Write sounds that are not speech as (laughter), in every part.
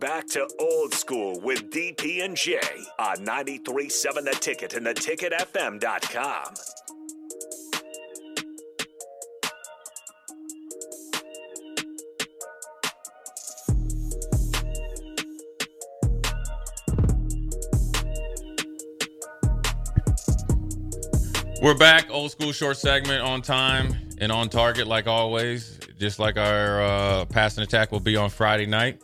Back to old school with DP and J on 93.7 The Ticket and theticketfm.com. We're back, old school short segment on time and on target like always. Just like our uh, passing attack will be on Friday night.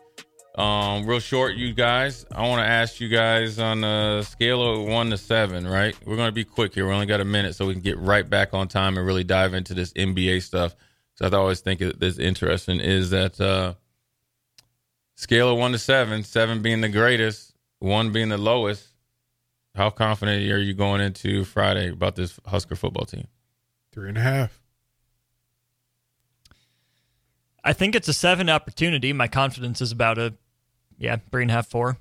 Um, real short, you guys. I want to ask you guys on a scale of one to seven, right? We're going to be quick here. We only got a minute, so we can get right back on time and really dive into this NBA stuff. So I always think this interesting is that uh, scale of one to seven, seven being the greatest, one being the lowest. How confident are you going into Friday about this Husker football team? Three and a half. I think it's a seven opportunity. My confidence is about a yeah, three and a half, four.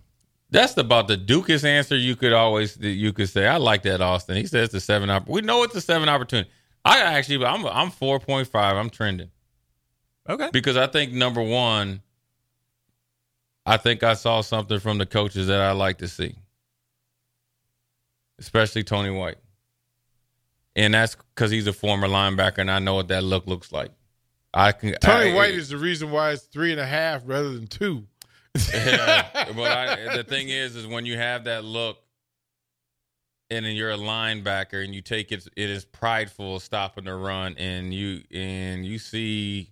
That's about the Duke's answer you could always you could say. I like that, Austin. He says the seven. Op- we know it's a seven opportunity. I actually, I'm I'm four point five. I'm trending. Okay. Because I think number one, I think I saw something from the coaches that I like to see, especially Tony White, and that's because he's a former linebacker, and I know what that look looks like. I can. Tony I, White is the reason why it's three and a half rather than two. Yeah, (laughs) but I, the thing is, is when you have that look, and then you're a linebacker, and you take it, it is prideful stopping the run, and you and you see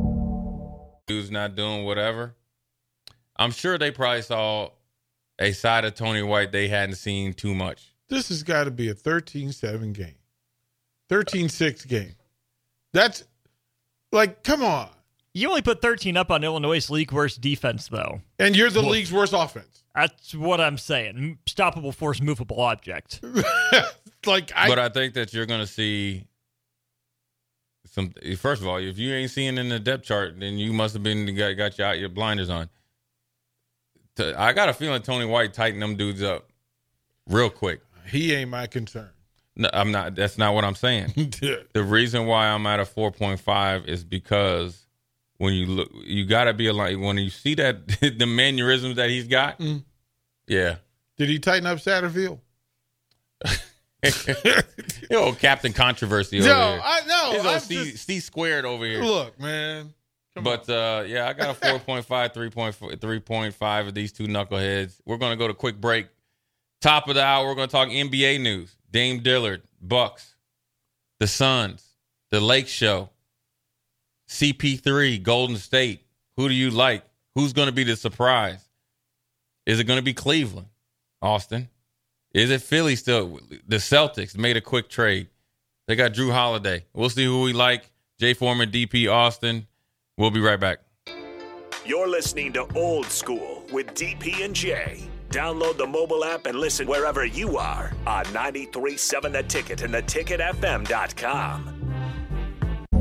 who's not doing whatever. I'm sure they probably saw a side of Tony White they hadn't seen too much. This has got to be a 13-7 game. 13-6 game. That's like, come on. You only put 13 up on Illinois' league worst defense, though. And you're the league's worst offense. That's what I'm saying. Stoppable force, movable object. (laughs) like, I, but I think that you're going to see some. First of all, if you ain't seeing in the depth chart, then you must have been got, got your your blinders on. I got a feeling Tony White tightened them dudes up real quick. He ain't my concern. No, I'm not. That's not what I'm saying. (laughs) the reason why I'm at a 4.5 is because when you look, you got to be like when you see that (laughs) the mannerisms that he's got. Mm. Yeah. Did he tighten up Satterfield? (laughs) (laughs) you know, Captain Controversy over no, here. I know. He's on C, C squared over here. Look, man. Come but uh, yeah, I got a 4.5, 3.4, 3.5 of these two knuckleheads. We're gonna go to quick break. Top of the hour, we're gonna talk NBA news. Dame Lillard, Bucks, the Suns, the Lake Show, CP3, Golden State. Who do you like? Who's gonna be the surprise? Is it gonna be Cleveland, Austin? Is it Philly still? The Celtics made a quick trade. They got Jrue Holiday. We'll see who we like. Jay Foreman, DP Austin. We'll be right back. You're listening to Old School with DP and Jay. Download the mobile app and listen wherever you are on 93.7 The Ticket and theticketfm.com.